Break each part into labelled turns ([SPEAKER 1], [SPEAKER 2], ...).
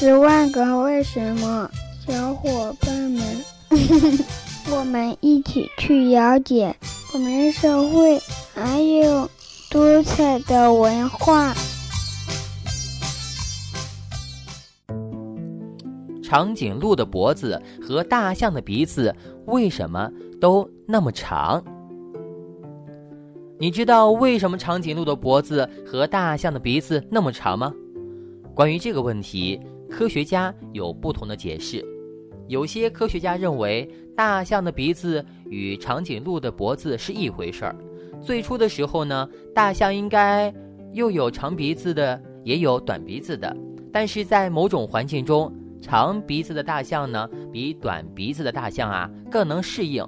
[SPEAKER 1] 十万个为什么，小伙伴们，我们一起去了解我们社会还有多彩的文化。
[SPEAKER 2] 长颈鹿的脖子和大象的鼻子为什么都那么长？你知道为什么长颈鹿的脖子和大象的鼻子那么长吗？关于这个问题，科学家有不同的解释。有些科学家认为，大象的鼻子与长颈鹿的脖子是一回事儿。最初的时候呢，大象应该又有长鼻子的，也有短鼻子的。但是在某种环境中，长鼻子的大象呢，比短鼻子的大象啊更能适应。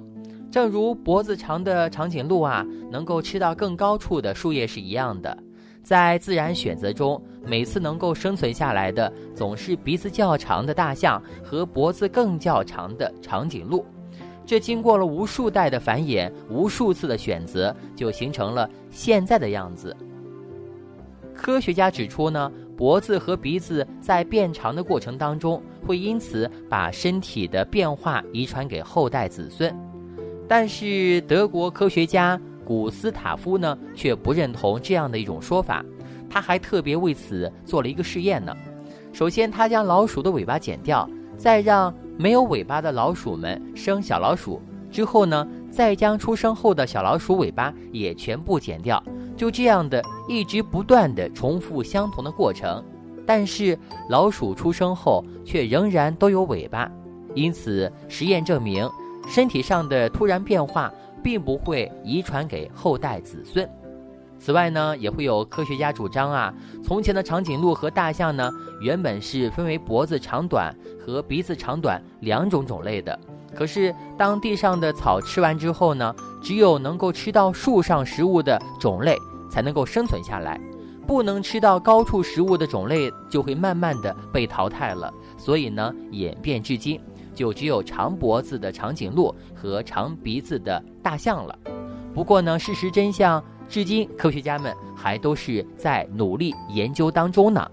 [SPEAKER 2] 正如脖子长的长颈鹿啊，能够吃到更高处的树叶是一样的，在自然选择中，每次能够生存下来的总是鼻子较长的大象和脖子更较长的长颈鹿。这经过了无数代的繁衍，无数次的选择，就形成了现在的样子。科学家指出呢，脖子和鼻子在变长的过程当中，会因此把身体的变化遗传给后代子孙。但是德国科学家古斯塔夫呢，却不认同这样的一种说法。他还特别为此做了一个试验呢。首先，他将老鼠的尾巴剪掉，再让没有尾巴的老鼠们生小老鼠。之后呢，再将出生后的小老鼠尾巴也全部剪掉。就这样的一直不断的重复相同的过程。但是老鼠出生后却仍然都有尾巴，因此实验证明。身体上的突然变化并不会遗传给后代子孙。此外呢，也会有科学家主张啊，从前的长颈鹿和大象呢，原本是分为脖子长短和鼻子长短两种种类的。可是当地上的草吃完之后呢，只有能够吃到树上食物的种类才能够生存下来，不能吃到高处食物的种类就会慢慢的被淘汰了。所以呢，演变至今。就只有长脖子的长颈鹿和长鼻子的大象了。不过呢，事实真相至今科学家们还都是在努力研究当中呢。